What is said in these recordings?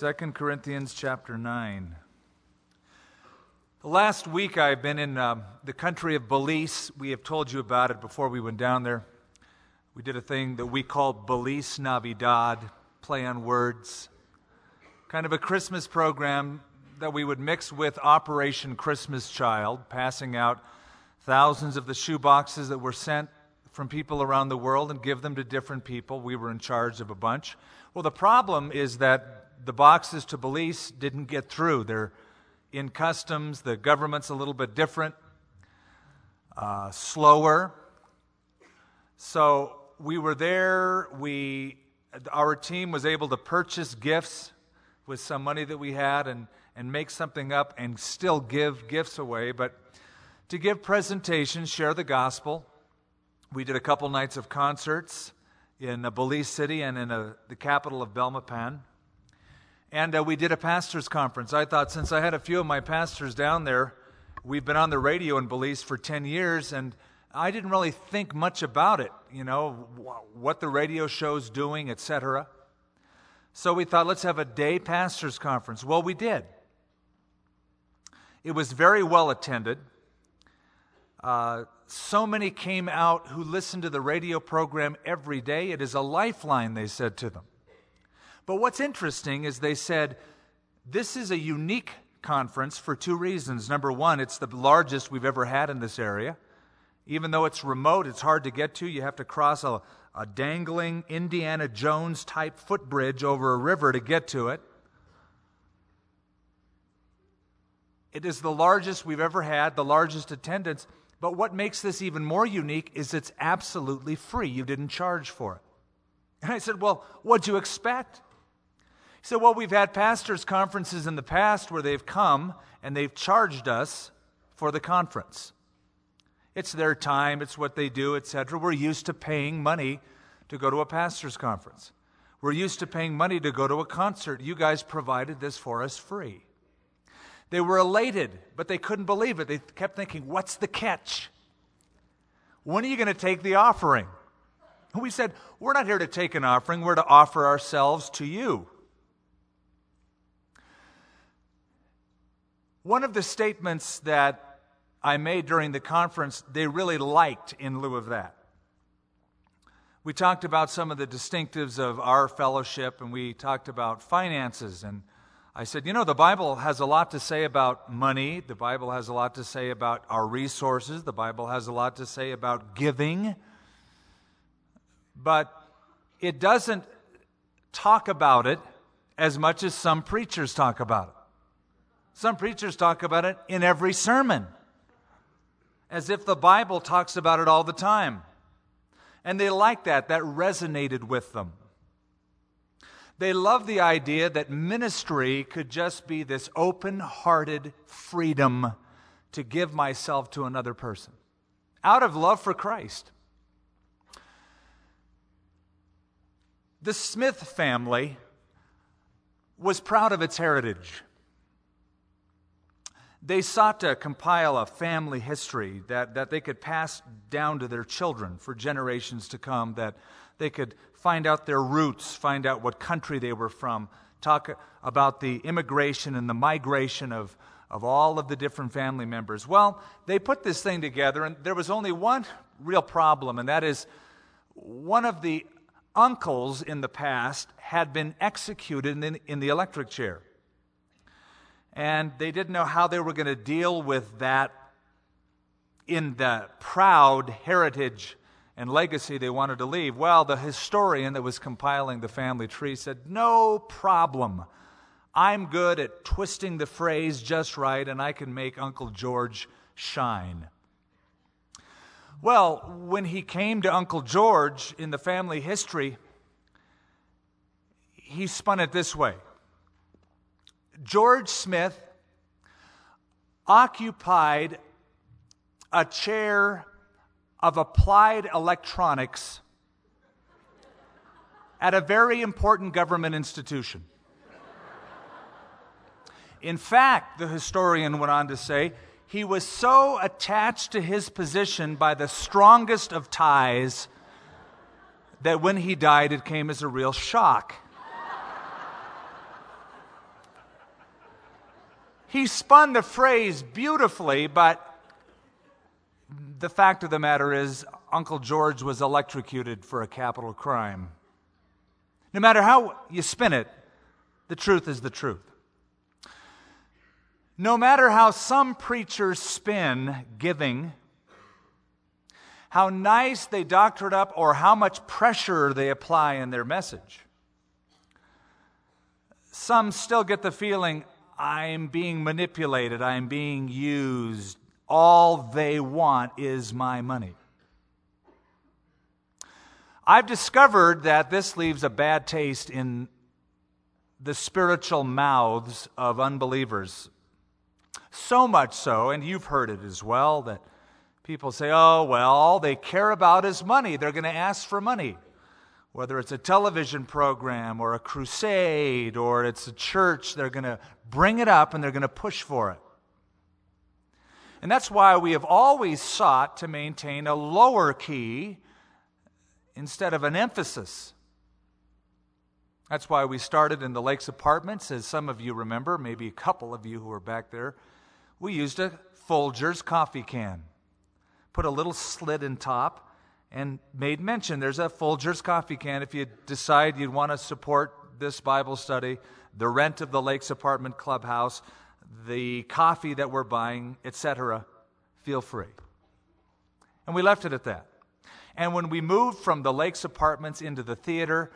2 Corinthians chapter 9. The last week I've been in um, the country of Belize. We have told you about it before we went down there. We did a thing that we called Belize Navidad, play on words, kind of a Christmas program that we would mix with Operation Christmas Child, passing out thousands of the shoe boxes that were sent from people around the world and give them to different people. We were in charge of a bunch. Well, the problem is that the boxes to Belize didn't get through. They're in customs, the government's a little bit different, uh, slower. So we were there. We, our team was able to purchase gifts with some money that we had and, and make something up and still give gifts away. But to give presentations, share the gospel, we did a couple nights of concerts in Belize City and in a, the capital of Belmopan. And uh, we did a pastor's conference. I thought since I had a few of my pastors down there, we've been on the radio in Belize for 10 years, and I didn't really think much about it, you know, what the radio show's doing, etc. So we thought, let's have a day pastor's conference. Well, we did. It was very well attended. Uh, so many came out who listened to the radio program every day. It is a lifeline, they said to them. But what's interesting is they said, this is a unique conference for two reasons. Number one, it's the largest we've ever had in this area. Even though it's remote, it's hard to get to. You have to cross a, a dangling Indiana Jones type footbridge over a river to get to it. It is the largest we've ever had, the largest attendance. But what makes this even more unique is it's absolutely free. You didn't charge for it. And I said, Well, what'd you expect? Said, Well, we've had pastors' conferences in the past where they've come and they've charged us for the conference. It's their time, it's what they do, etc. We're used to paying money to go to a pastor's conference. We're used to paying money to go to a concert. You guys provided this for us free. They were elated, but they couldn't believe it. They kept thinking, What's the catch? When are you going to take the offering? And we said, We're not here to take an offering, we're to offer ourselves to you. One of the statements that I made during the conference, they really liked in lieu of that. We talked about some of the distinctives of our fellowship, and we talked about finances. And I said, you know, the Bible has a lot to say about money. The Bible has a lot to say about our resources. The Bible has a lot to say about giving. But it doesn't talk about it as much as some preachers talk about it. Some preachers talk about it in every sermon, as if the Bible talks about it all the time. And they like that. That resonated with them. They love the idea that ministry could just be this open hearted freedom to give myself to another person out of love for Christ. The Smith family was proud of its heritage they sought to compile a family history that, that they could pass down to their children for generations to come, that they could find out their roots, find out what country they were from, talk about the immigration and the migration of, of all of the different family members. Well, they put this thing together, and there was only one real problem, and that is one of the uncles in the past had been executed in, in the electric chair and they didn't know how they were going to deal with that in the proud heritage and legacy they wanted to leave. Well, the historian that was compiling the family tree said, No problem. I'm good at twisting the phrase just right, and I can make Uncle George shine. Well, when he came to Uncle George in the family history, he spun it this way George Smith occupied a chair of applied electronics at a very important government institution. In fact, the historian went on to say, he was so attached to his position by the strongest of ties that when he died, it came as a real shock. He spun the phrase beautifully, but the fact of the matter is, Uncle George was electrocuted for a capital crime. No matter how you spin it, the truth is the truth. No matter how some preachers spin giving, how nice they doctor it up, or how much pressure they apply in their message, some still get the feeling I'm being manipulated, I'm being used. All they want is my money. I've discovered that this leaves a bad taste in the spiritual mouths of unbelievers. So much so, and you've heard it as well, that people say, oh, well, all they care about is money. They're going to ask for money. Whether it's a television program or a crusade or it's a church, they're going to bring it up and they're going to push for it. And that's why we have always sought to maintain a lower key instead of an emphasis. That's why we started in the Lakes Apartments, as some of you remember, maybe a couple of you who were back there. We used a Folgers coffee can, put a little slit in top, and made mention there's a Folgers coffee can if you decide you'd want to support this Bible study, the rent of the Lakes Apartment Clubhouse, the coffee that we're buying, etc. Feel free. And we left it at that. And when we moved from the Lakes Apartments into the theater,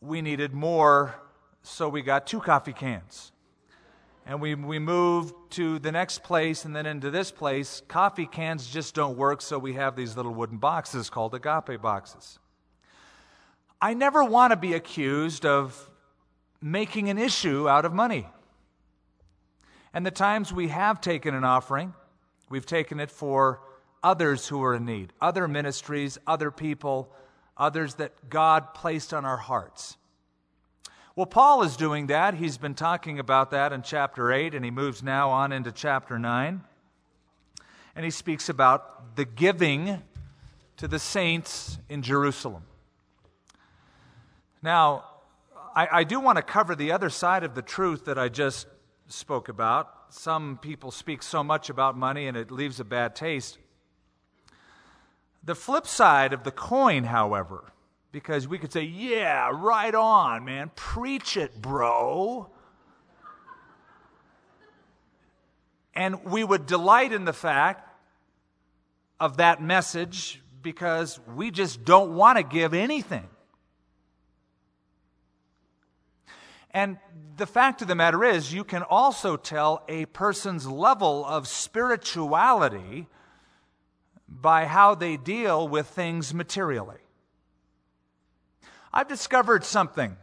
we needed more, so we got two coffee cans. And we, we moved to the next place and then into this place. Coffee cans just don't work, so we have these little wooden boxes called agape boxes. I never want to be accused of making an issue out of money. And the times we have taken an offering, we've taken it for others who are in need, other ministries, other people, others that God placed on our hearts. Well, Paul is doing that. He's been talking about that in chapter 8, and he moves now on into chapter 9. And he speaks about the giving to the saints in Jerusalem. Now, I, I do want to cover the other side of the truth that I just spoke about. Some people speak so much about money and it leaves a bad taste. The flip side of the coin, however, because we could say, yeah, right on, man, preach it, bro. And we would delight in the fact of that message because we just don't want to give anything. And the fact of the matter is, you can also tell a person's level of spirituality by how they deal with things materially. I've discovered something.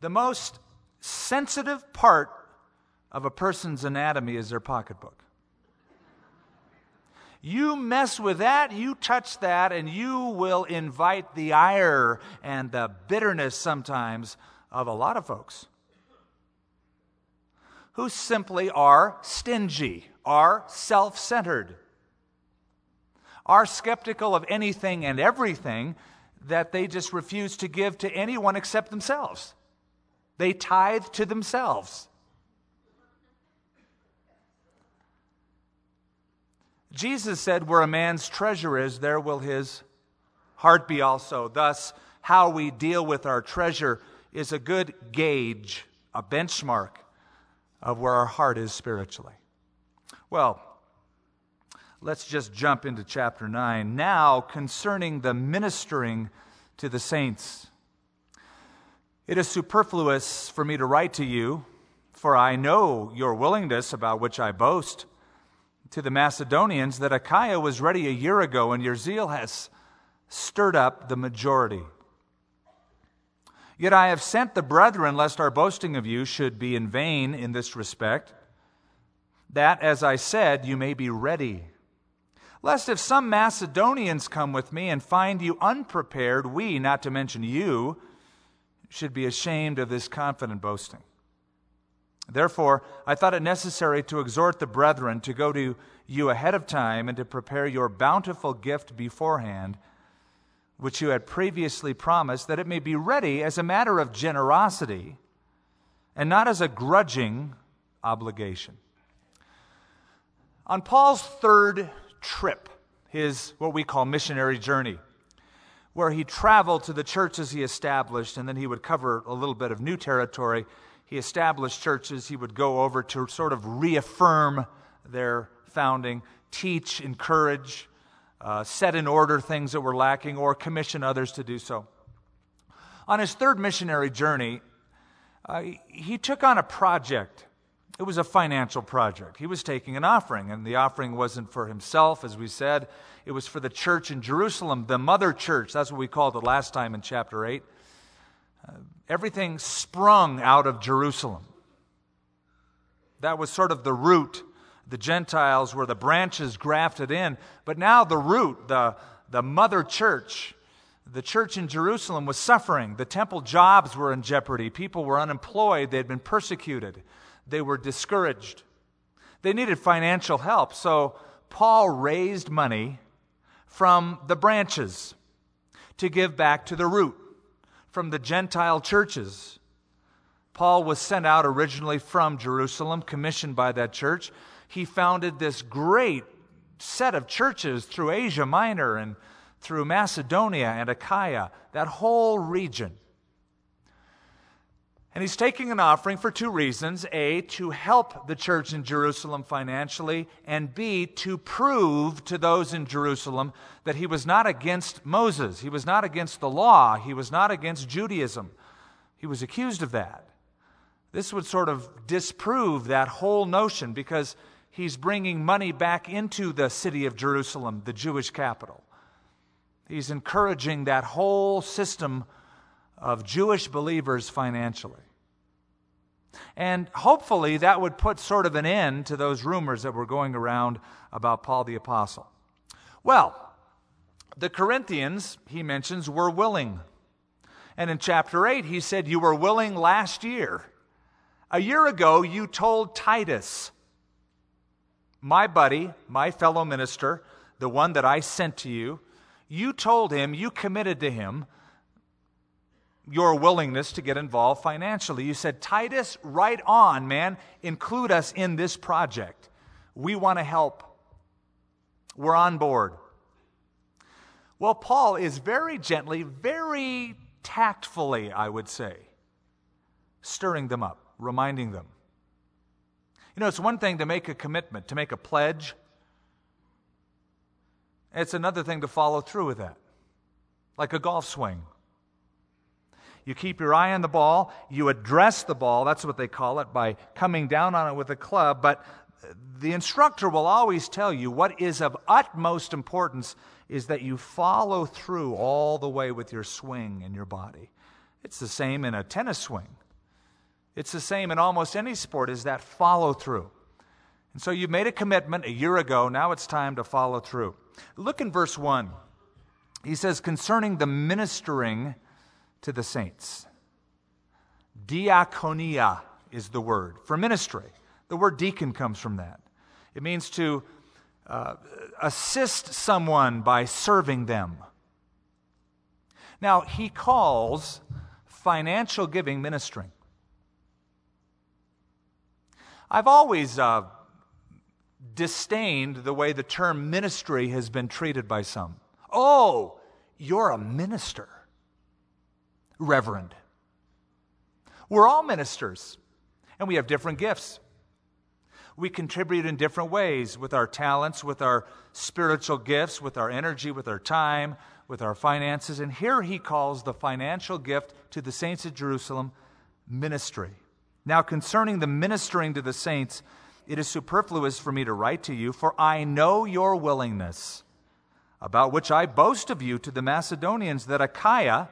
The most sensitive part of a person's anatomy is their pocketbook. You mess with that, you touch that, and you will invite the ire and the bitterness sometimes of a lot of folks who simply are stingy, are self centered are skeptical of anything and everything that they just refuse to give to anyone except themselves. They tithe to themselves. Jesus said, Where a man's treasure is, there will his heart be also. Thus, how we deal with our treasure is a good gauge, a benchmark of where our heart is spiritually. Well, Let's just jump into chapter 9. Now, concerning the ministering to the saints. It is superfluous for me to write to you, for I know your willingness about which I boast to the Macedonians that Achaia was ready a year ago, and your zeal has stirred up the majority. Yet I have sent the brethren, lest our boasting of you should be in vain in this respect, that, as I said, you may be ready lest if some Macedonians come with me and find you unprepared, we, not to mention you, should be ashamed of this confident boasting. Therefore, I thought it necessary to exhort the brethren to go to you ahead of time and to prepare your bountiful gift beforehand, which you had previously promised, that it may be ready as a matter of generosity and not as a grudging obligation. On Paul's third trip, his what we call missionary journey, where he traveled to the churches he established, and then he would cover a little bit of new territory. He established churches, he would go over to sort of reaffirm their founding, teach, encourage, uh, set in order things that were lacking, or commission others to do so. On his third missionary journey, uh, he took on a project. It was a financial project. He was taking an offering, and the offering wasn't for himself, as we said. It was for the church in Jerusalem, the mother church. That's what we called it last time in chapter 8. Uh, everything sprung out of Jerusalem. That was sort of the root. The Gentiles were the branches grafted in. But now the root, the, the mother church, the church in Jerusalem was suffering. The temple jobs were in jeopardy. People were unemployed. They had been persecuted. They were discouraged. They needed financial help. So Paul raised money from the branches to give back to the root, from the Gentile churches. Paul was sent out originally from Jerusalem, commissioned by that church. He founded this great set of churches through Asia Minor and through Macedonia and Achaia, that whole region. And he's taking an offering for two reasons A, to help the church in Jerusalem financially, and B, to prove to those in Jerusalem that he was not against Moses. He was not against the law. He was not against Judaism. He was accused of that. This would sort of disprove that whole notion because he's bringing money back into the city of Jerusalem, the Jewish capital. He's encouraging that whole system of Jewish believers financially. And hopefully that would put sort of an end to those rumors that were going around about Paul the Apostle. Well, the Corinthians, he mentions, were willing. And in chapter 8, he said, You were willing last year. A year ago, you told Titus, my buddy, my fellow minister, the one that I sent to you, you told him, you committed to him your willingness to get involved financially. You said, Titus, right on, man, include us in this project. We want to help. We're on board. Well, Paul is very gently, very tactfully, I would say, stirring them up, reminding them. You know, it's one thing to make a commitment, to make a pledge, it's another thing to follow through with that, like a golf swing. You keep your eye on the ball, you address the ball, that's what they call it, by coming down on it with a club. But the instructor will always tell you what is of utmost importance is that you follow through all the way with your swing and your body. It's the same in a tennis swing. It's the same in almost any sport, is that follow through. And so you've made a commitment a year ago, now it's time to follow through. Look in verse 1. He says, concerning the ministering to the saints. Diaconia is the word for ministry. The word deacon comes from that. It means to uh, assist someone by serving them. Now, he calls financial giving ministering. I've always uh, disdained the way the term ministry has been treated by some. Oh, you're a minister, Reverend. We're all ministers, and we have different gifts. We contribute in different ways with our talents, with our spiritual gifts, with our energy, with our time, with our finances. And here he calls the financial gift to the saints of Jerusalem ministry. Now, concerning the ministering to the saints, it is superfluous for me to write to you, for I know your willingness, about which I boast of you to the Macedonians, that Achaia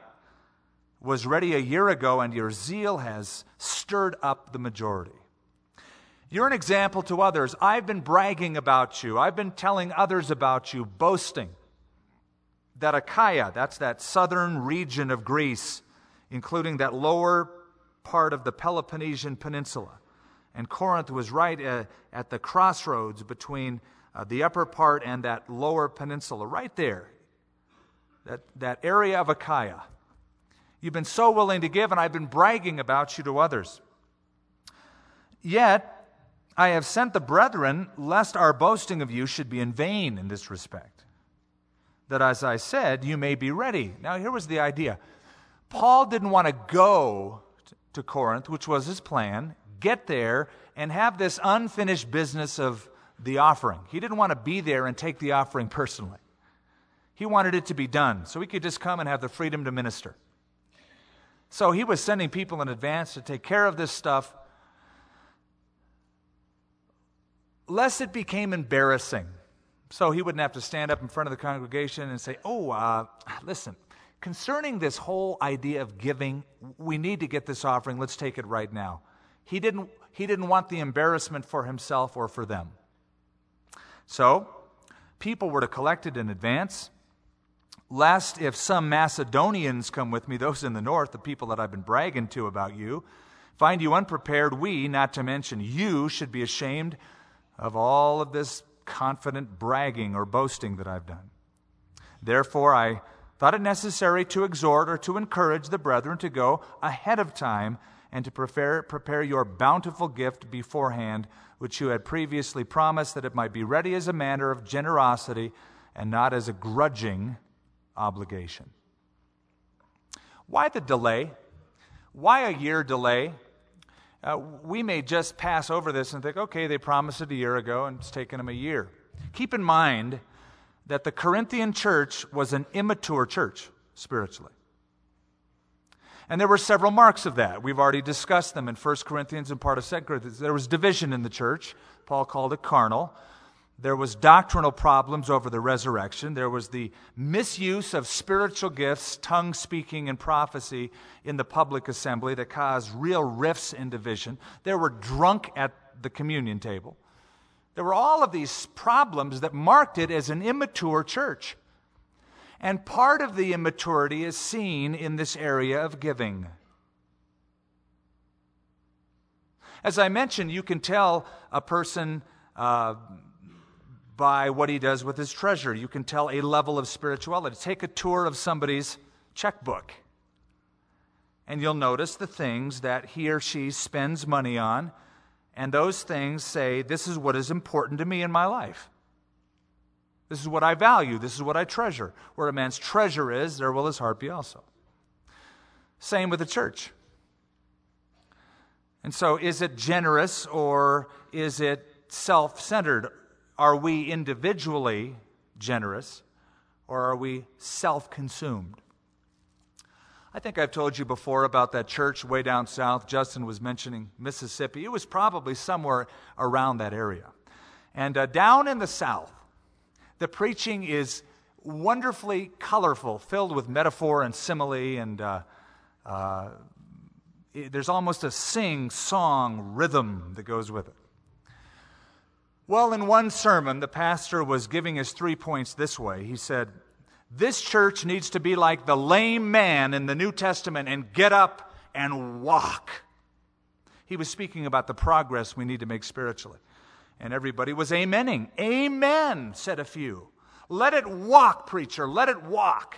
was ready a year ago, and your zeal has stirred up the majority. You're an example to others. I've been bragging about you, I've been telling others about you, boasting that Achaia, that's that southern region of Greece, including that lower part of the Peloponnesian Peninsula, and Corinth was right uh, at the crossroads between uh, the upper part and that lower peninsula, right there. That, that area of Achaia. You've been so willing to give, and I've been bragging about you to others. Yet, I have sent the brethren, lest our boasting of you should be in vain in this respect. That, as I said, you may be ready. Now, here was the idea Paul didn't want to go to Corinth, which was his plan, get there, and have this unfinished business of the offering. He didn't want to be there and take the offering personally. He wanted it to be done so he could just come and have the freedom to minister. So he was sending people in advance to take care of this stuff lest it became embarrassing. So he wouldn't have to stand up in front of the congregation and say, Oh, uh, listen, concerning this whole idea of giving, we need to get this offering. Let's take it right now. He didn't, he didn't want the embarrassment for himself or for them. So, people were to collect it in advance, lest if some Macedonians come with me, those in the north, the people that I've been bragging to about you, find you unprepared, we, not to mention you, should be ashamed of all of this confident bragging or boasting that I've done. Therefore, I thought it necessary to exhort or to encourage the brethren to go ahead of time and to prepare, prepare your bountiful gift beforehand, which you had previously promised, that it might be ready as a matter of generosity and not as a grudging obligation. Why the delay? Why a year delay? Uh, we may just pass over this and think, okay, they promised it a year ago and it's taken them a year. Keep in mind that the Corinthian church was an immature church spiritually. And there were several marks of that. We've already discussed them in 1 Corinthians and part of 2 Corinthians. There was division in the church. Paul called it carnal. There was doctrinal problems over the resurrection. There was the misuse of spiritual gifts, tongue speaking and prophecy in the public assembly that caused real rifts in division. There were drunk at the communion table. There were all of these problems that marked it as an immature church. And part of the immaturity is seen in this area of giving. As I mentioned, you can tell a person. Uh, by what he does with his treasure. You can tell a level of spirituality. Take a tour of somebody's checkbook, and you'll notice the things that he or she spends money on, and those things say, This is what is important to me in my life. This is what I value. This is what I treasure. Where a man's treasure is, there will his heart be also. Same with the church. And so, is it generous or is it self centered? Are we individually generous or are we self consumed? I think I've told you before about that church way down south. Justin was mentioning Mississippi. It was probably somewhere around that area. And uh, down in the south, the preaching is wonderfully colorful, filled with metaphor and simile, and uh, uh, it, there's almost a sing song rhythm that goes with it. Well, in one sermon, the pastor was giving his three points this way. He said, This church needs to be like the lame man in the New Testament and get up and walk. He was speaking about the progress we need to make spiritually. And everybody was amening. Amen, said a few. Let it walk, preacher, let it walk.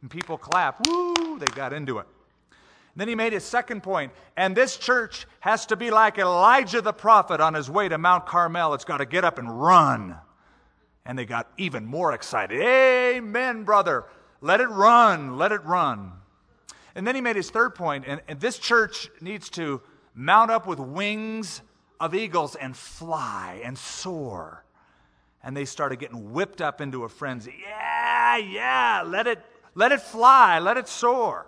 And people clap. Woo, they got into it. And Then he made his second point, and this church has to be like Elijah the prophet on his way to Mount Carmel. It's got to get up and run. And they got even more excited. Amen, brother. Let it run. Let it run. And then he made his third point, and, and this church needs to mount up with wings of eagles and fly and soar. And they started getting whipped up into a frenzy. Yeah, yeah, let it, let it fly, let it soar.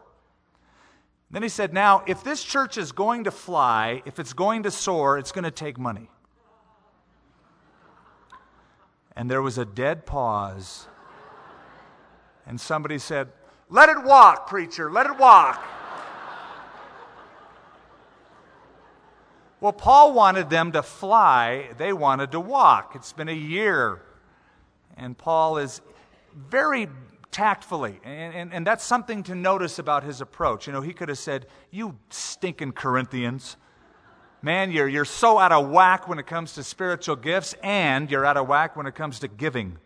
Then he said, Now, if this church is going to fly, if it's going to soar, it's going to take money. And there was a dead pause. And somebody said, Let it walk, preacher, let it walk. well, Paul wanted them to fly, they wanted to walk. It's been a year. And Paul is very tactfully. And, and, and, that's something to notice about his approach. You know, he could have said, You stinking Corinthians. Man, you're, you're so out of whack when it comes to spiritual gifts, and you're out of whack when it comes to giving.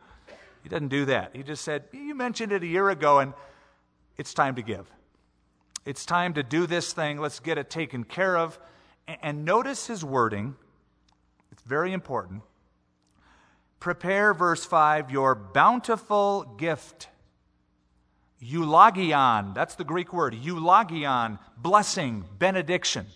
He doesn't do that. He just said, You mentioned it a year ago, and it's time to give. It's time to do this thing. Let's get it taken care of. And, notice his wording. It's very important. Prepare, verse 5, your bountiful gift. Eulogion, that's the Greek word. Eulogion, blessing, benediction.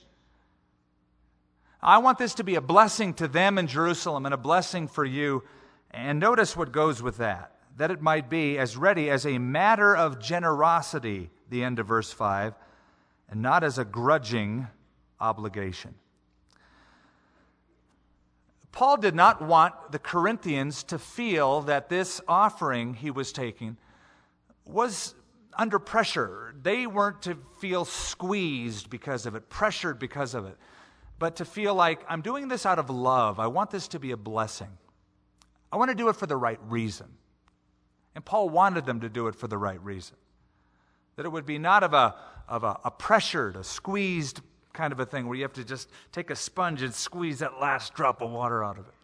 I want this to be a blessing to them in Jerusalem and a blessing for you. And notice what goes with that that it might be as ready as a matter of generosity, the end of verse 5, and not as a grudging obligation. Paul did not want the Corinthians to feel that this offering he was taking was under pressure. They weren't to feel squeezed because of it, pressured because of it but to feel like I'm doing this out of love. I want this to be a blessing. I want to do it for the right reason. And Paul wanted them to do it for the right reason. That it would be not of a, of a, a pressured, a squeezed kind of a thing where you have to just take a sponge and squeeze that last drop of water out of it,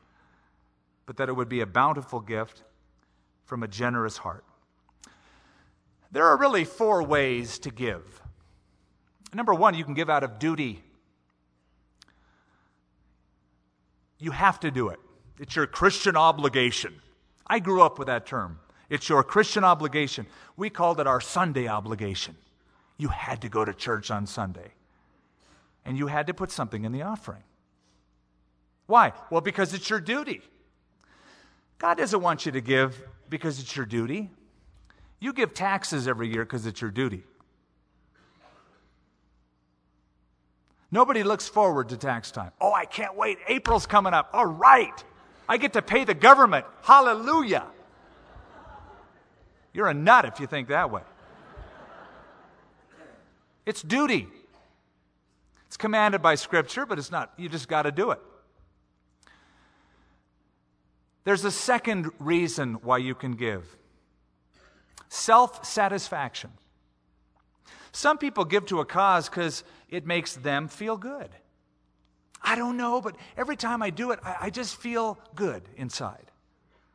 but that it would be a bountiful gift from a generous heart. There are really four ways to give. Number one, you can give out of duty You have to do it. It's your Christian obligation. I grew up with that term. It's your Christian obligation. We called it our Sunday obligation. You had to go to church on Sunday. And you had to put something in the offering. Why? Well, because it's your duty. God doesn't want you to give because it's your duty. You give taxes every year because it's your duty. Nobody looks forward to tax time. Oh, I can't wait. April's coming up. All right. I get to pay the government. Hallelujah. You're a nut if you think that way. It's duty. It's commanded by Scripture, but it's not. You just got to do it. There's a second reason why you can give self satisfaction. Some people give to a cause because it makes them feel good. I don't know, but every time I do it, I, I just feel good inside.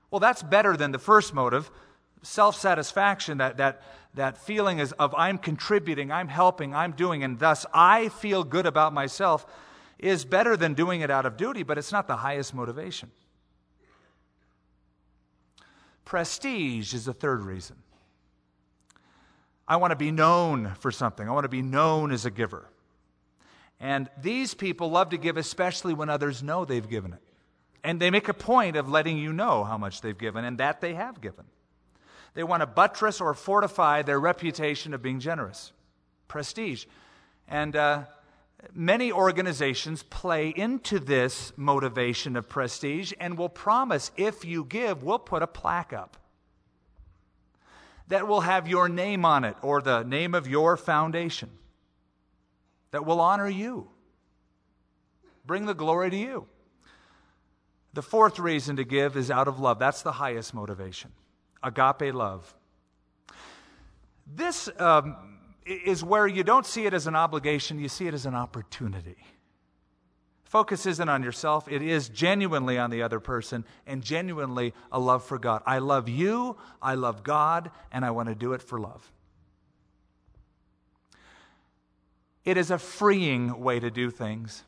Well, that's better than the first motive self satisfaction, that, that, that feeling is of I'm contributing, I'm helping, I'm doing, and thus I feel good about myself is better than doing it out of duty, but it's not the highest motivation. Prestige is the third reason. I want to be known for something. I want to be known as a giver. And these people love to give, especially when others know they've given it. And they make a point of letting you know how much they've given and that they have given. They want to buttress or fortify their reputation of being generous. Prestige. And uh, many organizations play into this motivation of prestige and will promise if you give, we'll put a plaque up that will have your name on it or the name of your foundation that will honor you, bring the glory to you. The fourth reason to give is out of love. That's the highest motivation agape love. This um, is where you don't see it as an obligation, you see it as an opportunity. Focus isn't on yourself, it is genuinely on the other person and genuinely a love for God. I love you, I love God, and I want to do it for love. It is a freeing way to do things.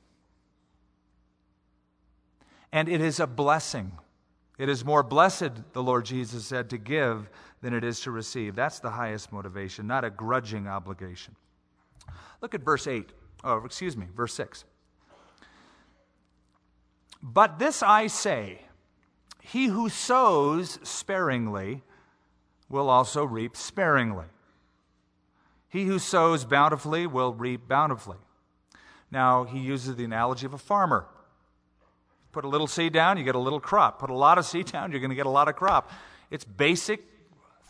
And it is a blessing. It is more blessed, the Lord Jesus said, to give than it is to receive. That's the highest motivation, not a grudging obligation. Look at verse 8. Oh, excuse me, verse 6. But this I say he who sows sparingly will also reap sparingly. He who sows bountifully will reap bountifully. Now, he uses the analogy of a farmer. Put a little seed down, you get a little crop. Put a lot of seed down, you're going to get a lot of crop. It's basic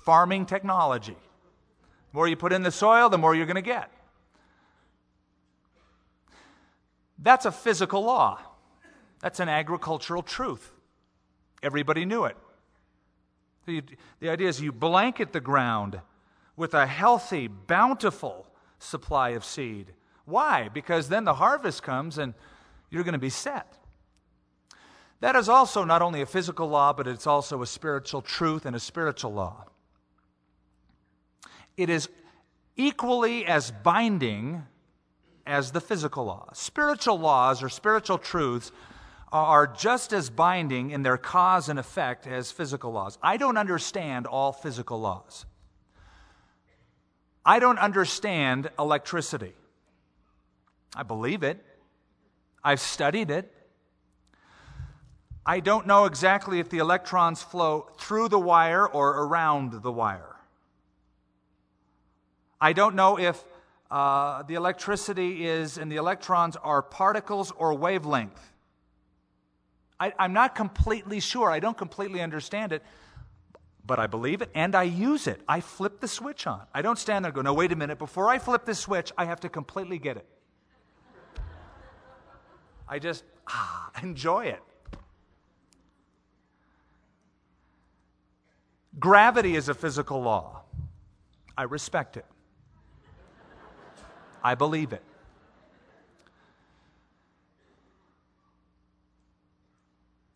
farming technology. The more you put in the soil, the more you're going to get. That's a physical law. That's an agricultural truth. Everybody knew it. The, the idea is you blanket the ground with a healthy, bountiful supply of seed. Why? Because then the harvest comes and you're going to be set. That is also not only a physical law, but it's also a spiritual truth and a spiritual law. It is equally as binding as the physical law. Spiritual laws or spiritual truths are just as binding in their cause and effect as physical laws. I don't understand all physical laws. I don't understand electricity. I believe it. I've studied it. I don't know exactly if the electrons flow through the wire or around the wire. I don't know if uh, the electricity is and the electrons are particles or wavelength. I, I'm not completely sure. I don't completely understand it, but I believe it and I use it. I flip the switch on. I don't stand there and go, no, wait a minute. Before I flip the switch, I have to completely get it. I just ah, enjoy it. Gravity is a physical law. I respect it. I believe it.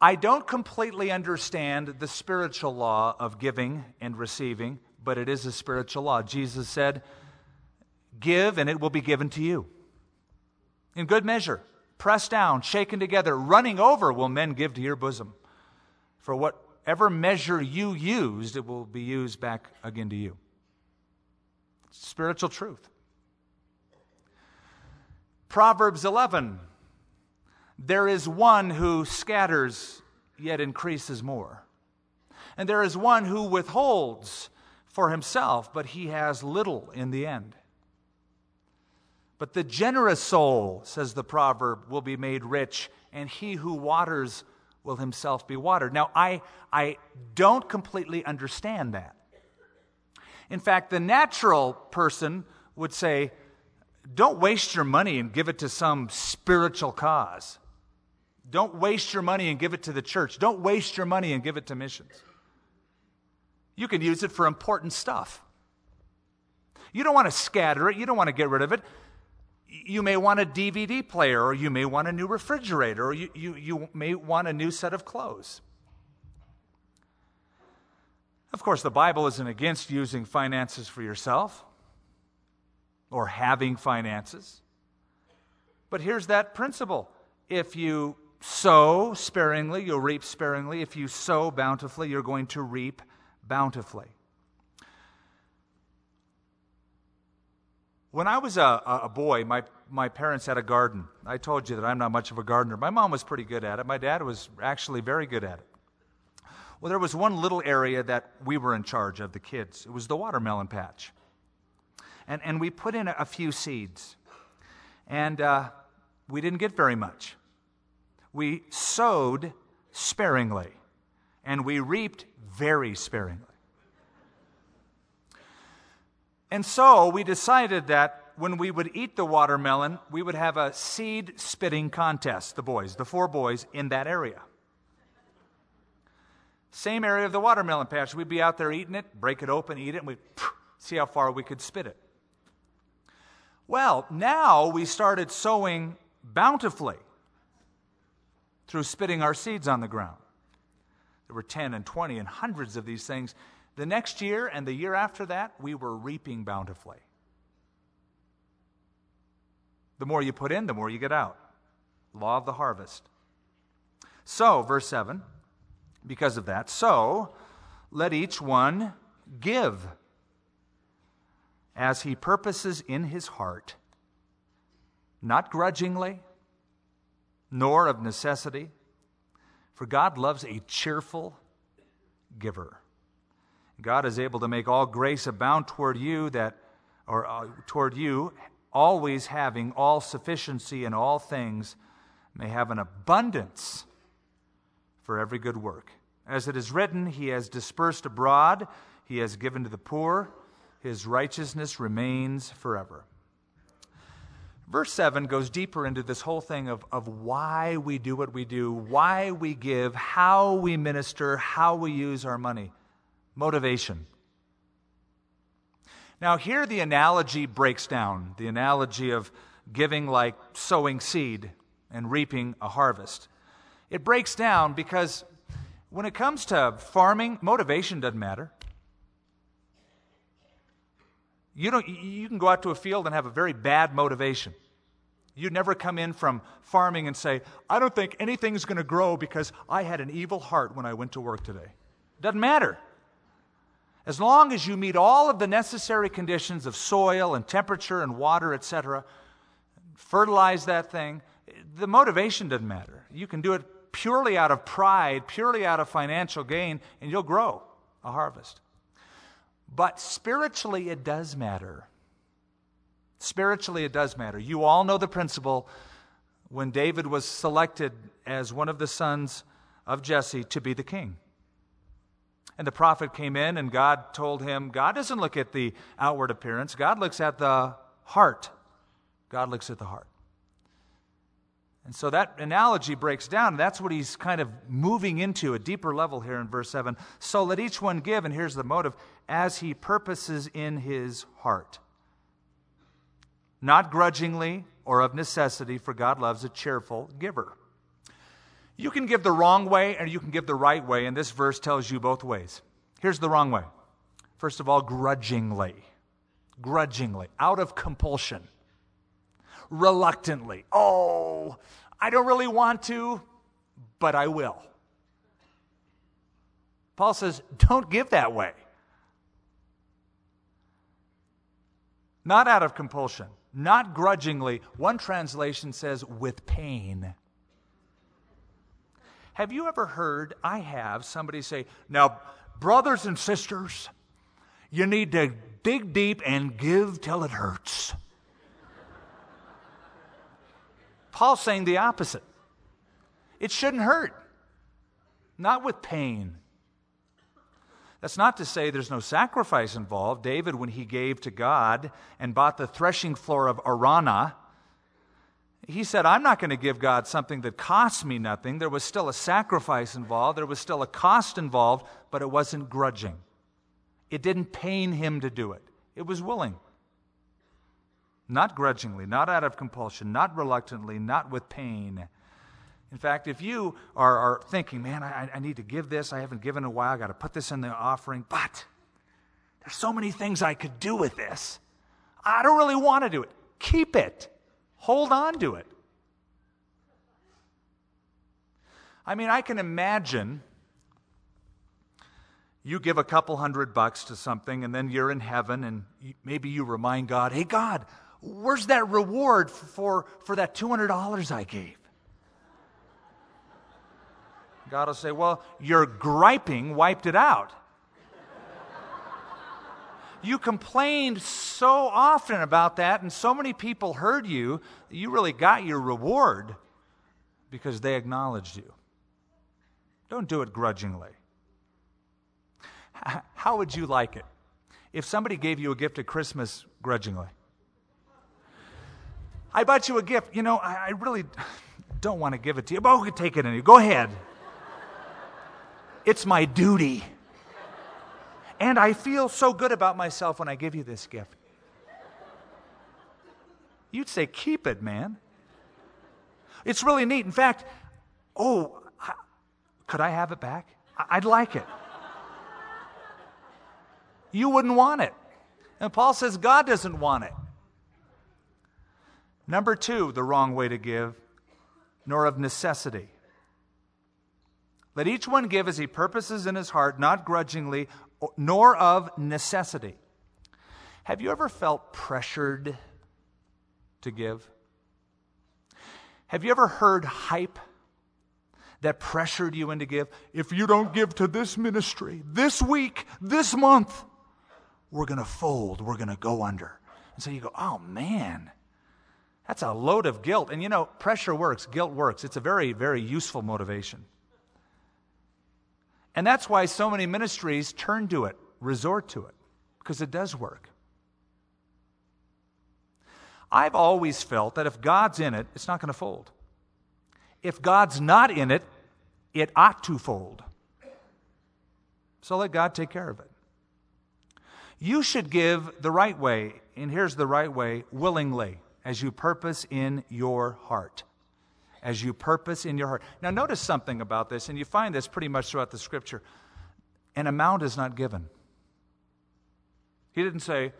I don't completely understand the spiritual law of giving and receiving, but it is a spiritual law. Jesus said, Give and it will be given to you. In good measure, pressed down, shaken together, running over, will men give to your bosom. For whatever measure you used, it will be used back again to you. Spiritual truth. Proverbs 11 there is one who scatters, yet increases more. And there is one who withholds for himself, but he has little in the end. But the generous soul, says the proverb, will be made rich, and he who waters will himself be watered. Now, I, I don't completely understand that. In fact, the natural person would say, don't waste your money and give it to some spiritual cause. Don't waste your money and give it to the church. Don't waste your money and give it to missions. You can use it for important stuff. You don't want to scatter it, you don't want to get rid of it. You may want a DVD player, or you may want a new refrigerator, or you, you, you may want a new set of clothes. Of course, the Bible isn't against using finances for yourself or having finances. But here's that principle if you sow sparingly, you'll reap sparingly. If you sow bountifully, you're going to reap bountifully. When I was a, a boy, my, my parents had a garden. I told you that I'm not much of a gardener. My mom was pretty good at it. My dad was actually very good at it. Well, there was one little area that we were in charge of, the kids. It was the watermelon patch. And, and we put in a, few seeds. And uh, we didn't get very much we sowed sparingly and we reaped very sparingly. And so we decided that when we would eat the watermelon, we would have a seed spitting contest, the boys, the four boys in that area. Same area of the watermelon patch. We'd be out there eating it, break it open, eat it, and we'd see how far we could spit it. Well, now we started sowing bountifully through spitting our seeds on the ground. There were 10 and 20 and hundreds of these things. The next year and the year after that, we were reaping bountifully. The more you put in, the more you get out. Law of the harvest. So, verse 7, because of that, so let each one give as he purposes in his heart, not grudgingly nor of necessity, for God loves a cheerful giver. God is able to make all grace abound toward you that or uh, toward you always having all sufficiency in all things may have an abundance for every good work. As it is written, he has dispersed abroad, he has given to the poor, his righteousness remains forever. Verse 7 goes deeper into this whole thing of, of why we do what we do, why we give, how we minister, how we use our money. Motivation. Now, here the analogy breaks down the analogy of giving like sowing seed and reaping a harvest. It breaks down because when it comes to farming, motivation doesn't matter. You, don't, you can go out to a field and have a very bad motivation. You'd never come in from farming and say, I don't think anything's going to grow because I had an evil heart when I went to work today. Doesn't matter. As long as you meet all of the necessary conditions of soil and temperature and water, etc., fertilize that thing, the motivation doesn't matter. You can do it purely out of pride, purely out of financial gain, and you'll grow a harvest. But spiritually, it does matter. Spiritually, it does matter. You all know the principle when David was selected as one of the sons of Jesse to be the king. And the prophet came in, and God told him, God doesn't look at the outward appearance, God looks at the heart. God looks at the heart. And so that analogy breaks down. That's what he's kind of moving into a deeper level here in verse 7. So let each one give, and here's the motive, as he purposes in his heart not grudgingly or of necessity, for God loves a cheerful giver. You can give the wrong way and you can give the right way, and this verse tells you both ways. Here's the wrong way. First of all, grudgingly. Grudgingly, out of compulsion. Reluctantly. Oh, I don't really want to, but I will. Paul says, don't give that way. Not out of compulsion not grudgingly. One translation says, with pain. Have you ever heard, I have, somebody say, Now, brothers and sisters, you need to dig deep and give till it hurts. Paul's saying the opposite. It shouldn't hurt, not with pain. That's not to say there's no sacrifice involved. David, when he gave to God and bought the threshing floor of Araunah, he said, I'm not going to give God something that costs me nothing. There was still a sacrifice involved, there was still a cost involved, but it wasn't grudging. It didn't pain him to do it, it was willing. Not grudgingly, not out of compulsion, not reluctantly, not with pain. In fact, if you are, are thinking, man, I, I, need to give this, I haven't given in a while, I got to put this in the offering, but there's so many things I could do with this. I don't really want to do it. Keep it, hold on to it. I mean, I can imagine you give a couple hundred bucks to something, and then you're in heaven, and maybe you remind God, hey, God, where's that reward for, for that $200 I gave? God will say, Well, your griping wiped it out. you complained so often about that, and so many people heard you, you really got your reward because they acknowledged you. Don't do it grudgingly. How would you like it if somebody gave you a gift at Christmas grudgingly? I bought you a gift. You know, I, really don't want to give it to you, but I could take it anyway. Go ahead. It's my duty. And I feel so good about myself when I give you this gift. You'd say, Keep it, man. It's really neat. In fact, oh, could I have it back? I'd like it. You wouldn't want it. And Paul says God doesn't want it. Number two, the wrong way to give, nor of necessity. Let each one give as he purposes in his heart, not grudgingly, nor of necessity. Have you ever felt pressured to give? Have you ever heard hype that pressured you into give? If you don't give to this ministry this week, this month, we're going to fold, we're going to go under. And so you go, oh man, that's a load of guilt. And you know, pressure works, guilt works. It's a very, very useful motivation. And that's why so many ministries turn to it, resort to it, because it does work. I've always felt that if God's in it, it's not going to fold. If God's not in it, it ought to fold. So let God take care of it. You should give the right way, and here's the right way willingly, as you purpose in your heart as you purpose in your heart. Now, notice something about this, and you find this pretty much throughout the scripture. An amount is not given. He didn't say,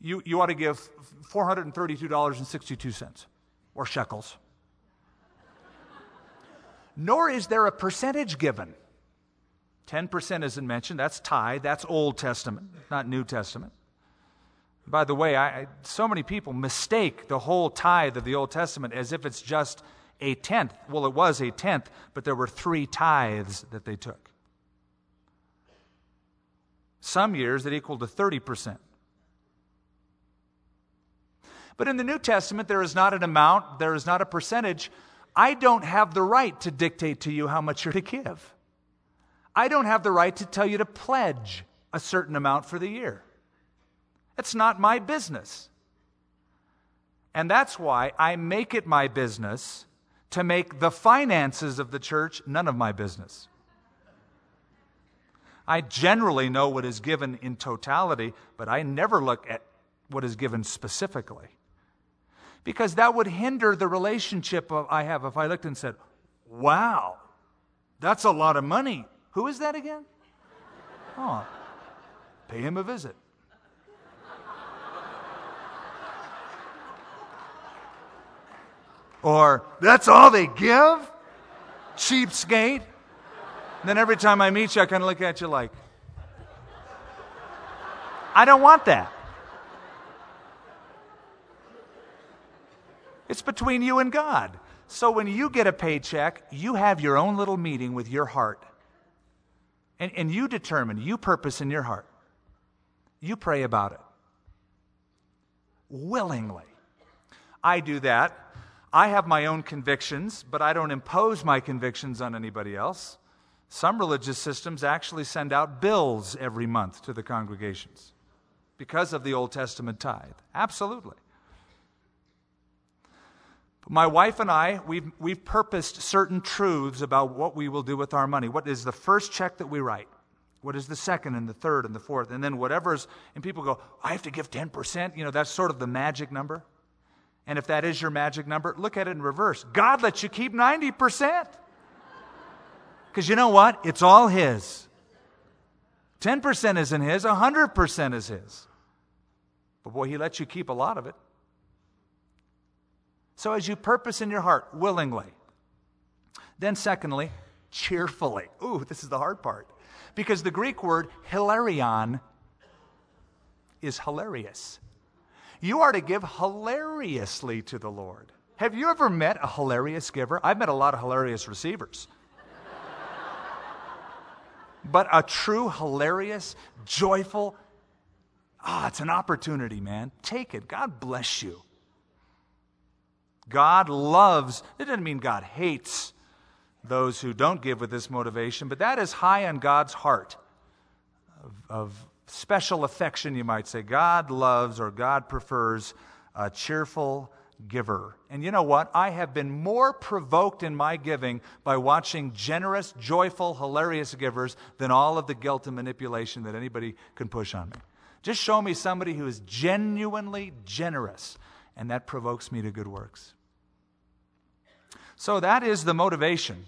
you, you ought to give $432.62. or shekels. Nor is there a percentage given. 10% isn't mentioned. That's tithe. That's Old Testament, not New Testament. By the way, I, so many people mistake the whole tithe of the Old Testament as if it's just a tenth. Well, it was a tenth, but there were three tithes that they took. Some years it equaled to 30%. But in the New Testament, there is not an amount, there is not a percentage. I don't have the right to dictate to you how much you're to give. I don't have the right to tell you to pledge a certain amount for the year. It's not my business. And that's why I make it my business to make the finances of the church none of my business. I generally know what is given in totality, but I never look at what is given specifically. Because that would hinder the relationship I have if I looked and said, Wow, that's a lot of money. Who is that again? Oh, pay him a visit. Or, that's all they give? Cheapskate. And then every time I meet you, I kind of look at you like, I don't want that. It's between you and God. So when you get a paycheck, you have your own little meeting with your heart. And, and you determine, you purpose in your heart. You pray about it willingly. I do that I have my own convictions, but I don't impose my convictions on anybody else. Some religious systems actually send out bills every month to the congregations because of the Old Testament tithe. Absolutely. But my wife and I, we've, we've purposed certain truths about what we will do with our money. What is the first check that we write? What is the second and the third and the fourth? And then whatever's, and people go, I have to give 10%. You know, that's sort of the magic number. And if that is your magic number, look at it in reverse. God lets you keep 90%. Because you know what? It's all His. 10% isn't His, 100% is His. But boy, He lets you keep a lot of it. So as you purpose in your heart, willingly. Then, secondly, cheerfully. Ooh, this is the hard part. Because the Greek word hilarion is hilarious. You are to give hilariously to the Lord. Have you ever met a hilarious giver? I've met a lot of hilarious receivers. but a true, hilarious, joyful, ah, it's an opportunity, man. Take it. God bless you. God loves, it doesn't mean God hates those who don't give with this motivation, but that is high on God's heart of, of special affection, you might say. God loves or God prefers a cheerful giver. And you know what? I have been more provoked in my giving by watching generous, joyful, hilarious givers than all of the guilt and manipulation that anybody can push on me. Just show me somebody who is genuinely generous, and that provokes me to good works. So that is the motivation.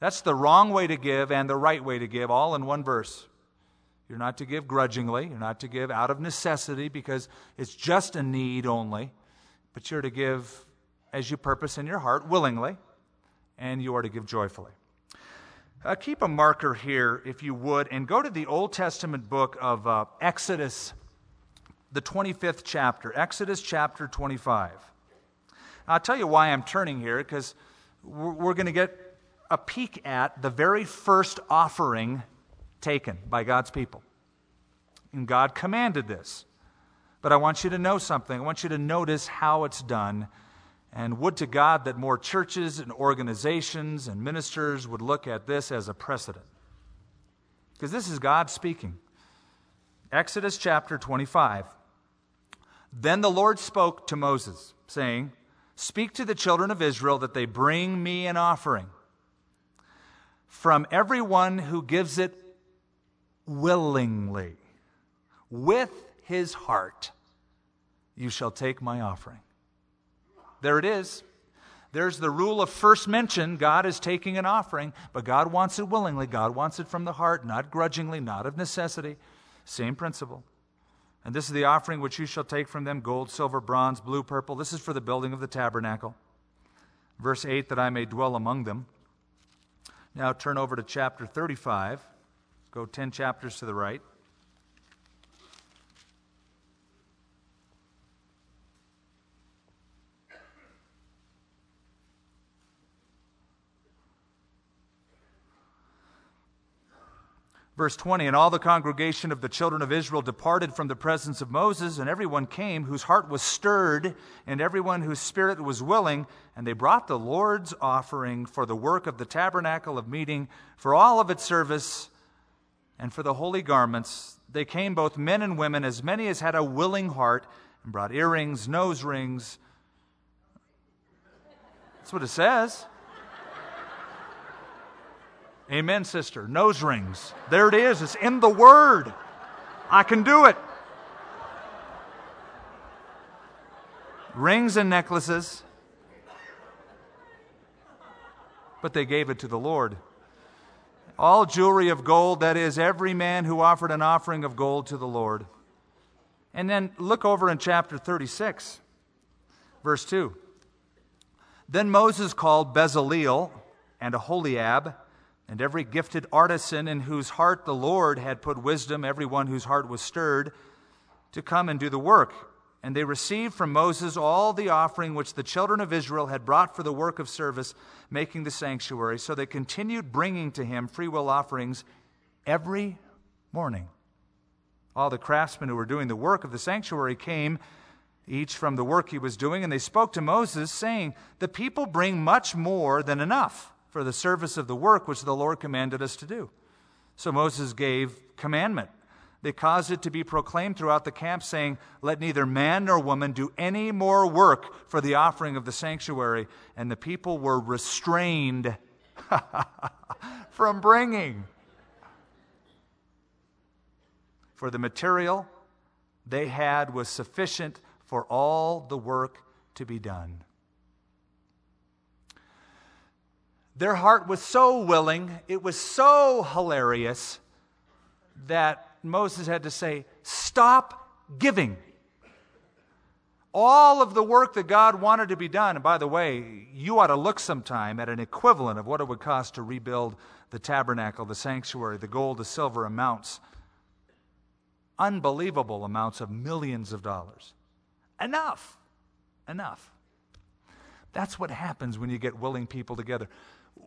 That's the wrong way to give and the right way to give, all in one verse. You're not to give grudgingly. You're not to give out of necessity because it's just a need only. But you're to give as you purpose in your heart, willingly, and you are to give joyfully. Uh, keep a marker here, if you would, and go to the Old Testament book of uh, Exodus, the 25th chapter. Exodus chapter 25. I'll tell you why I'm turning here, because we're, we're going to get a peek at the very first offering taken by God's people. And God commanded this. But I want you to know something. I want you to notice how it's done. And would to God that more churches and organizations and ministers would look at this as a precedent. Because this is God speaking. Exodus chapter 25. Then the Lord spoke to Moses, saying, Speak to the children of Israel that they bring me an offering. From everyone who gives it willingly, with his heart, you shall take my offering. There it is. There's the rule of first mention. God is taking an offering, but God wants it willingly. God wants it from the heart, not grudgingly, not of necessity. Same principle. And this is the offering which you shall take from them gold, silver, bronze, blue, purple. This is for the building of the tabernacle. Verse 8, that I may dwell among them. Now turn over to chapter 35. Go 10 chapters to the right. Verse 20 And all the congregation of the children of Israel departed from the presence of Moses, and everyone came whose heart was stirred, and everyone whose spirit was willing. And they brought the Lord's offering for the work of the tabernacle of meeting, for all of its service, and for the holy garments. They came, both men and women, as many as had a willing heart, and brought earrings, nose rings. That's what it says. Amen, sister. Nose rings. There it is. It's in the Word. I can do it. Rings and necklaces. But they gave it to the Lord. All jewelry of gold, that is, every man who offered an offering of gold to the Lord. And then look over in chapter 36, verse 2. Then Moses called Bezaleel and Aholiab and every gifted artisan in whose heart the Lord had put wisdom, everyone whose heart was stirred, to come and do the work. And they received from Moses all the offering which the children of Israel had brought for the work of service, making the sanctuary. So they continued bringing to him freewill offerings every morning. All the craftsmen who were doing the work of the sanctuary came, each from the work he was doing, and they spoke to Moses, saying, The people bring much more than enough for the service of the work which the Lord commanded us to do. So Moses gave commandment. They caused it to be proclaimed throughout the camp, saying, Let neither man nor woman do any more work for the offering of the sanctuary. And the people were restrained from bringing. For the material they had was sufficient for all the work to be done. Their heart was so willing, it was so hilarious that Moses had to say, Stop giving. All of the work that God wanted to be done, and by the way, you ought to look sometime at an equivalent of what it would cost to rebuild the tabernacle, the sanctuary, the gold, the silver amounts. Unbelievable amounts of millions of dollars. Enough. Enough. That's what happens when you get willing people together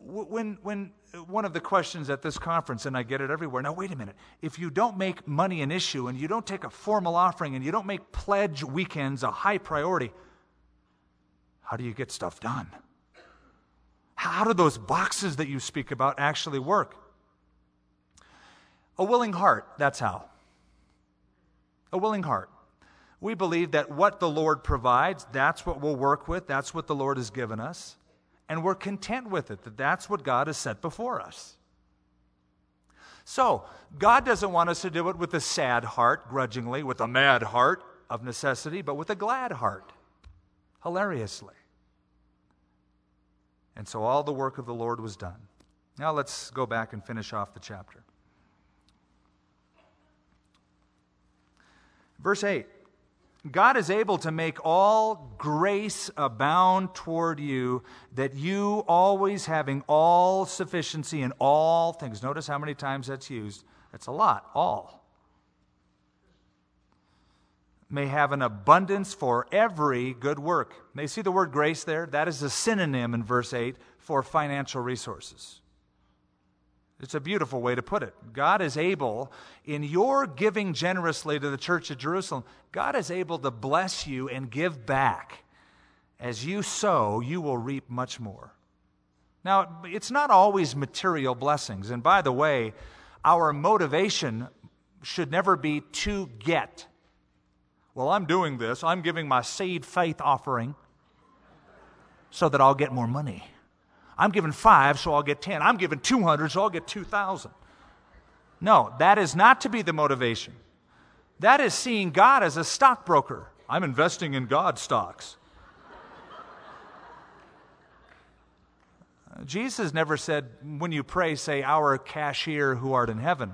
when, when uh, one of the questions at this conference, and I get it everywhere now, wait a minute. If you don't make money an issue and you don't take a formal offering and you don't make pledge weekends a high priority, how do you get stuff done? How do those boxes that you speak about actually work? A willing heart, that's how. A willing heart. We believe that what the Lord provides, that's what we'll work with, that's what the Lord has given us and we're content with it, that that's what God has set before us. So, God doesn't want us to do it with a sad heart, grudgingly, with a mad heart of necessity, but with a glad heart, hilariously. And so all the work of the Lord was done. Now let's go back and finish off the chapter. Verse 8 God is able to make all grace abound toward you, that you always having all sufficiency in all things. Notice how many times that's used. That's a lot, all. May have an abundance for every good work. May see the word grace there? That is a synonym in verse 8 for financial resources. It's a beautiful way to put it. God is able, in your giving generously to the church of Jerusalem, God is able to bless you and give back. As you sow, you will reap much more. Now, it's not always material blessings. And by the way, our motivation should never be to get. Well, I'm doing this, I'm giving my seed faith offering so that I'll get more money. I'm giving five, so I'll get 10. I'm giving 200, so I'll get 2,000. No, that is not to be the motivation. That is seeing God as a stockbroker. I'm investing in God stocks. Uh, Jesus never said, when you pray, say, Our cashier who art in heaven.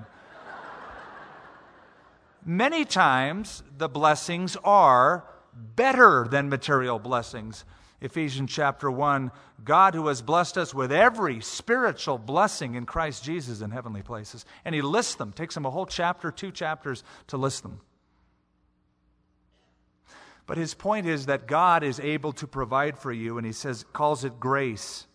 many times the blessings are better than material blessings. Ephesians chapter 1 God who has blessed us with every spiritual blessing in Christ Jesus in heavenly places. And he lists them, takes him a whole chapter, two chapters to list them. But his point is that God is able to provide for you, and he says, calls it grace.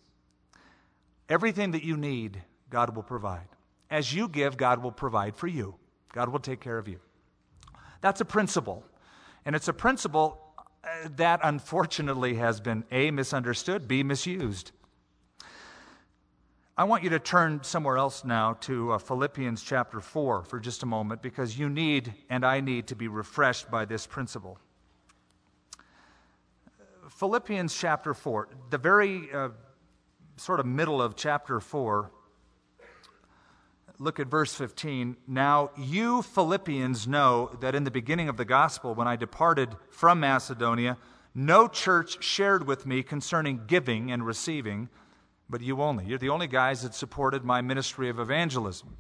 Everything that you need, God will provide. As you give, God will provide for you. God will take care of you. That's a principle. And it's a principle that unfortunately has been A, misunderstood, B, misused. I want you to turn somewhere else now to uh, Philippians chapter 4 for just a moment because you need and I need to be refreshed by this principle. Philippians chapter 4, the very uh, sort of middle of chapter 4, look at verse 15. Now, you Philippians know that in the beginning of the gospel, when I departed from Macedonia, no church shared with me concerning giving and receiving, but you only. You're the only guys that supported my ministry of evangelism.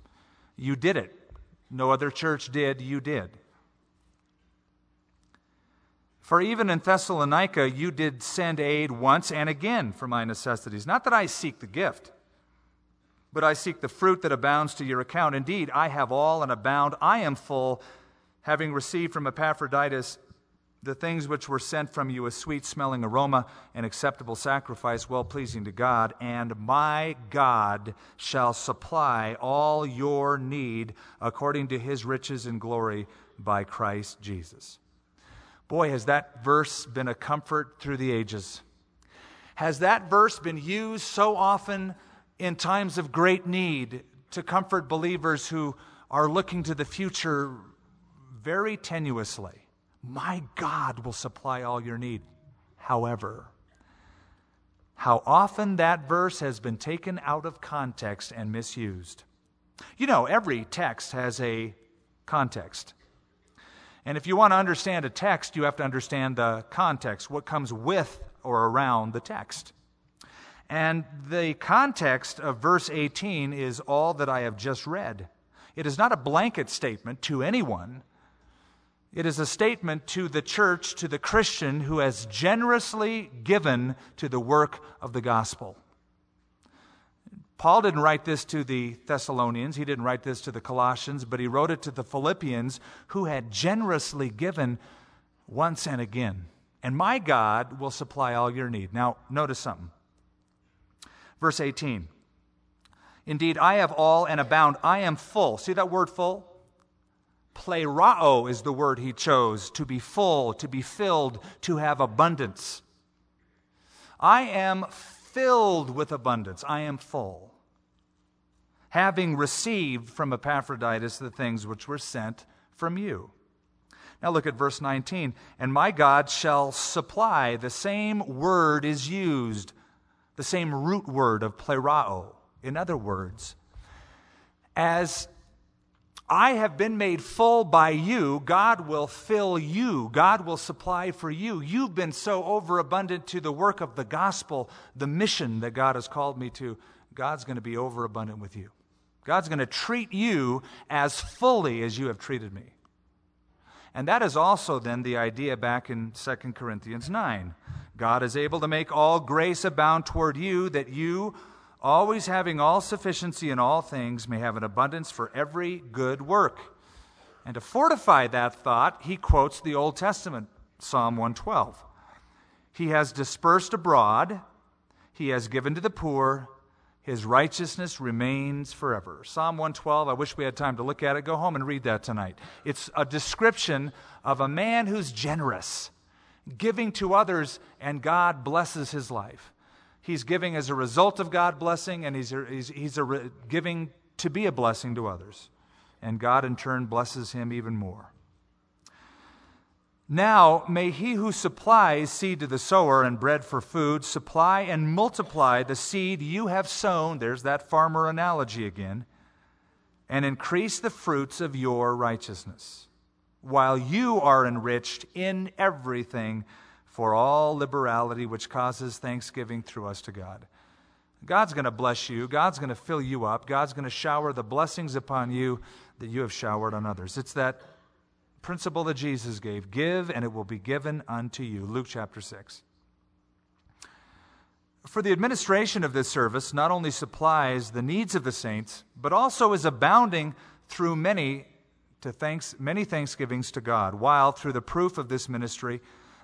You did it. No other church did, you did. For even in Thessalonica, you did send aid once and again for my necessities. Not that I seek the gift, but I seek the fruit that abounds to your account. Indeed, I have all and abound. I am full, having received from Epaphroditus the things which were sent from you a sweet smelling aroma, an acceptable sacrifice, well pleasing to God. And my God shall supply all your need according to his riches and glory by Christ Jesus. Boy, has that verse been a comfort through the ages. Has that verse been used so often in times of great need to comfort believers who are looking to the future very tenuously? My God will supply all your need. However, how often that verse has been taken out of context and misused. You know, every text has a context. And if you want to understand a text, you have to understand the context, what comes with or around the text. And the context of verse 18 is all that I have just read. It is not a blanket statement to anyone. It is a statement to the church, to the Christian who has generously given to the work of the gospel. Paul didn't write this to the Thessalonians, he didn't write this to the Colossians, but he wrote it to the Philippians who had generously given once and again. And my God will supply all your need. Now, notice something. Verse 18. Indeed, I have all and abound. I am full. See that word full? Plerao is the word he chose to be full, to be filled, to have abundance. I am filled with abundance. I am full having received from Epaphroditus the things which were sent from you. Now look at verse 19. And my God shall supply, the same word is used, the same root word of plerao. In other words, as I have been made full by you, God will fill you. God will supply for you. You've been so overabundant to the work of the gospel, the mission that God has called me to. God's going to be overabundant with you. God's going to treat you as fully as you have treated me. And that is also then the idea back in 2 Corinthians 9. God is able to make all grace abound toward you, that you, always having all sufficiency in all things, may have an abundance for every good work. And to fortify that thought, he quotes the Old Testament, Psalm 112. He has dispersed abroad, he has given to the poor, his righteousness remains forever. Psalm 112, I wish we had time to look at it. Go home and read that tonight. It's a description of a man who's generous, giving to others, and God blesses his life. He's giving as a result of God blessing, and he's, he's, he's a, giving to be a blessing to others. And God, in turn, blesses him even more. Now may he who supplies seed to the sower and bread for food supply and multiply the seed you have sown, there's that farmer analogy again, and increase the fruits of your righteousness, while you are enriched in everything for all liberality which causes thanksgiving through us to God. God's going to bless you. God's going to fill you up. God's going to shower the blessings upon you that you have showered on others. It's that Principle that Jesus gave give, and it will be given unto you. Luke chapter 6. For the administration of this service not only supplies the needs of the saints, but also is abounding through many to thanks, many thanksgivings to God, while through the proof of this ministry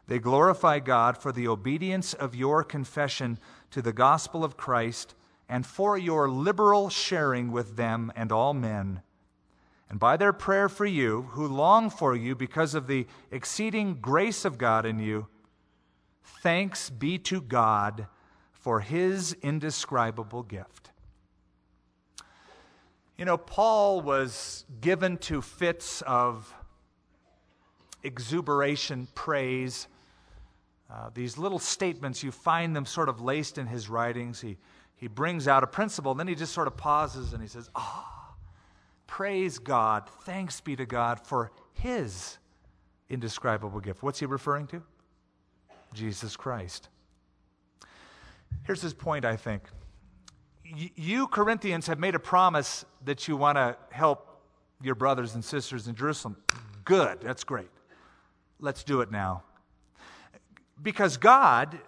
they glorify God for the obedience of your confession to the gospel of Christ and for your liberal sharing with them and all men. And by their prayer for you, who long for you because of the exceeding grace of God in you, thanks be to God for his indescribable gift. You know, Paul was given to fits of exuberation, praise. Uh, these little statements, you find them sort of laced in his writings. He, he brings out a principle, then he just sort of pauses and he says, Ah, oh, praise God, thanks be to God for his indescribable gift. What's he referring to? Jesus Christ. Here's his point, I think. You, Corinthians, have made a promise that you want to help your brothers and sisters in Jerusalem. Good, that's great. Let's do it now. Because God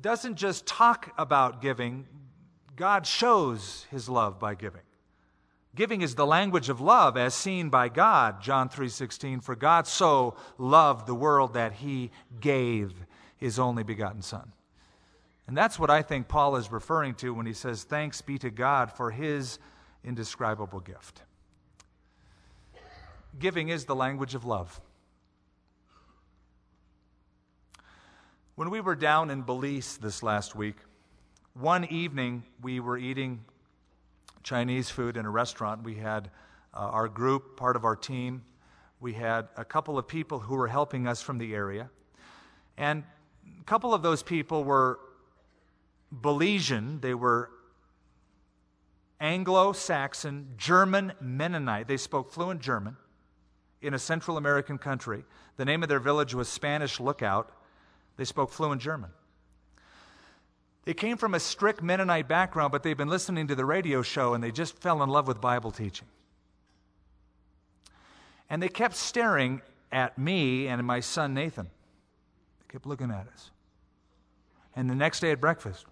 doesn't just talk about giving, God shows his love by giving. Giving is the language of love as seen by God, John 3:16, for God so loved the world that he gave his only begotten son. And that's what I think Paul is referring to when he says, Thanks be to God for his indescribable gift. Giving is the language of love. When we were down in Belize this last week, one evening we were eating Chinese food in a restaurant. We had uh, our group, part of our team. We had a couple of people who were helping us from the area. And a couple of those people were Belizean, they were Anglo Saxon, German Mennonite. They spoke fluent German in a Central American country. The name of their village was Spanish Lookout. They spoke fluent German. They came from a strict Mennonite background, but they've been listening to the radio show and they just fell in love with Bible teaching. And they kept staring at me and my son Nathan. They kept looking at us. And the next day at breakfast,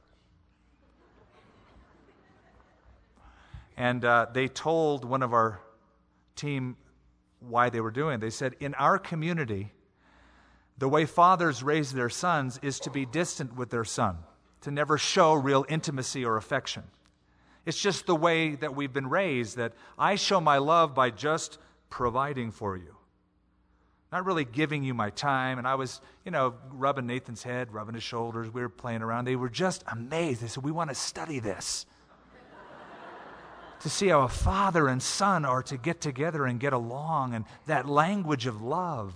And uh, they told one of our team why they were doing it. They said, In our community, the way fathers raise their sons is to be distant with their son, to never show real intimacy or affection. It's just the way that we've been raised that I show my love by just providing for you. Not really giving you my time. And I was, you know, rubbing Nathan's head, rubbing his shoulders. We were playing around. They were just amazed. They said, We want to study this to see how a father and son are to get together and get along and that language of love.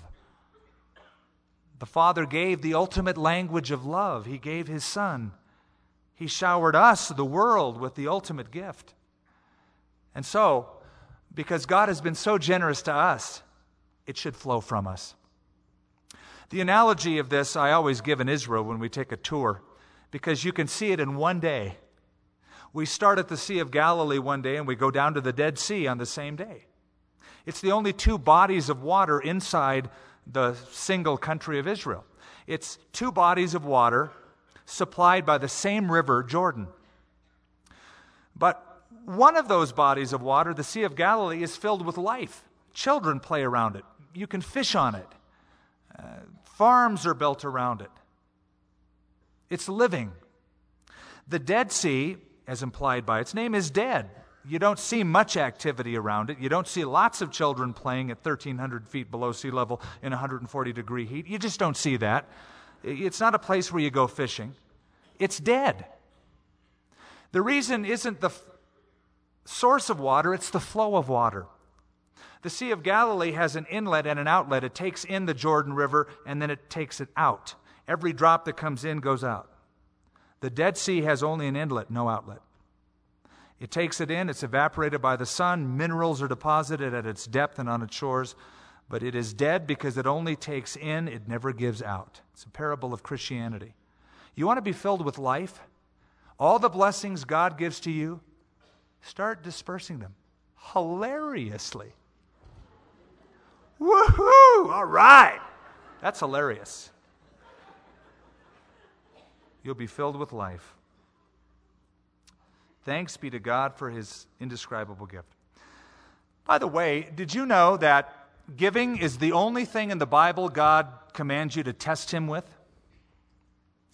The Father gave the ultimate language of love. He gave His Son. He showered us, the world, with the ultimate gift. And so, because God has been so generous to us, it should flow from us. The analogy of this I always give in Israel when we take a tour, because you can see it in one day. We start at the Sea of Galilee one day and we go down to the Dead Sea on the same day. It's the only two bodies of water inside the single country of Israel. It's two bodies of water supplied by the same river, Jordan. But one of those bodies of water, the Sea of Galilee, is filled with life. Children play around it, you can fish on it, uh, farms are built around it. It's living. The Dead Sea as implied by its name, is dead. You don't see much activity around it. You don't see lots of children playing at 1,300 feet below sea level in 140 degree heat. You just don't see that. It's not a place where you go fishing. It's dead. The reason isn't the f- source of water, it's the flow of water. The Sea of Galilee has an inlet and an outlet. It takes in the Jordan River and then it takes it out. Every drop that comes in goes out. The Dead Sea has only an inlet, no outlet. It takes it in, it's evaporated by the sun, minerals are deposited at its depth and on its shores, but it is dead because it only takes in, it never gives out. It's a parable of Christianity. You want to be filled with life? All the blessings God gives to you, start dispersing them hilariously. Woohoo! All right. That's hilarious. You'll be filled with life. Thanks be to God for his indescribable gift. By the way, did you know that giving is the only thing in the Bible God commands you to test him with?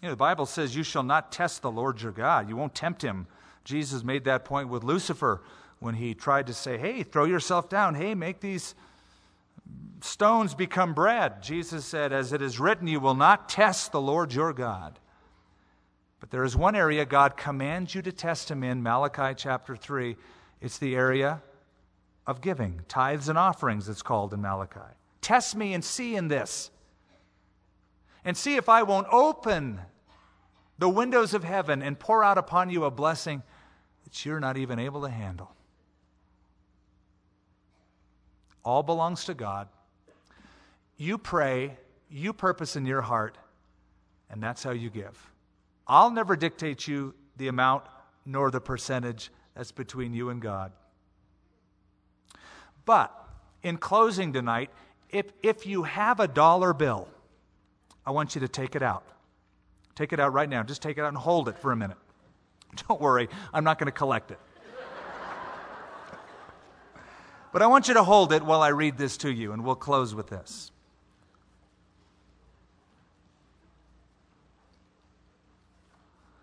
You know, the Bible says you shall not test the Lord your God. You won't tempt him. Jesus made that point with Lucifer when he tried to say, hey, throw yourself down. Hey, make these stones become bread. Jesus said, as it is written, you will not test the Lord your God. But there is one area God commands you to test him in, Malachi chapter 3. It's the area of giving, tithes and offerings, it's called in Malachi. Test me and see in this. And see if I won't open the windows of heaven and pour out upon you a blessing that you're not even able to handle. All belongs to God. You pray, you purpose in your heart, and that's how you give. I'll never dictate you the amount nor the percentage that's between you and God. But in closing tonight, if, if you have a dollar bill, I want you to take it out. Take it out right now. Just take it out and hold it for a minute. Don't worry, I'm not going to collect it. but I want you to hold it while I read this to you, and we'll close with this.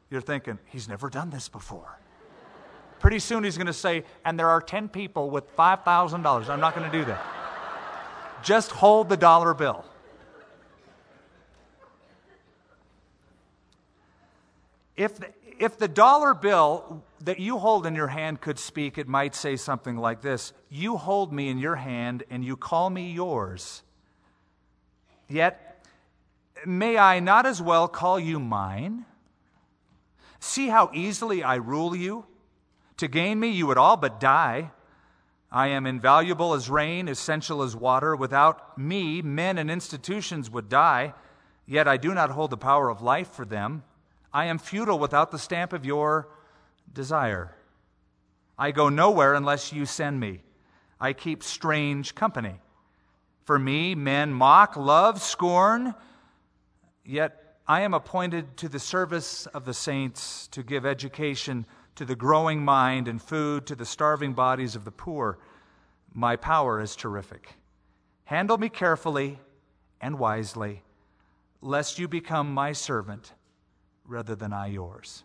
You're thinking, he's never done this before. Pretty soon he's going to say, and there are 10 people with $5,000. I'm not going to do that. Just hold the dollar bill. If the, if the dollar bill that you hold in your hand could speak, it might say something like this You hold me in your hand and you call me yours. Yet, may I not as well call you mine? See how easily I rule you? To gain me, you would all but die. I am invaluable as rain, essential as water. Without me, men and institutions would die. Yet I do not hold the power of life for them. I am futile without the stamp of your desire. I go nowhere unless you send me. I keep strange company. For me, men mock, love, scorn, yet I am appointed to the service of the saints to give education to the growing mind and food to the starving bodies of the poor. My power is terrific. Handle me carefully and wisely, lest you become my servant rather than I yours.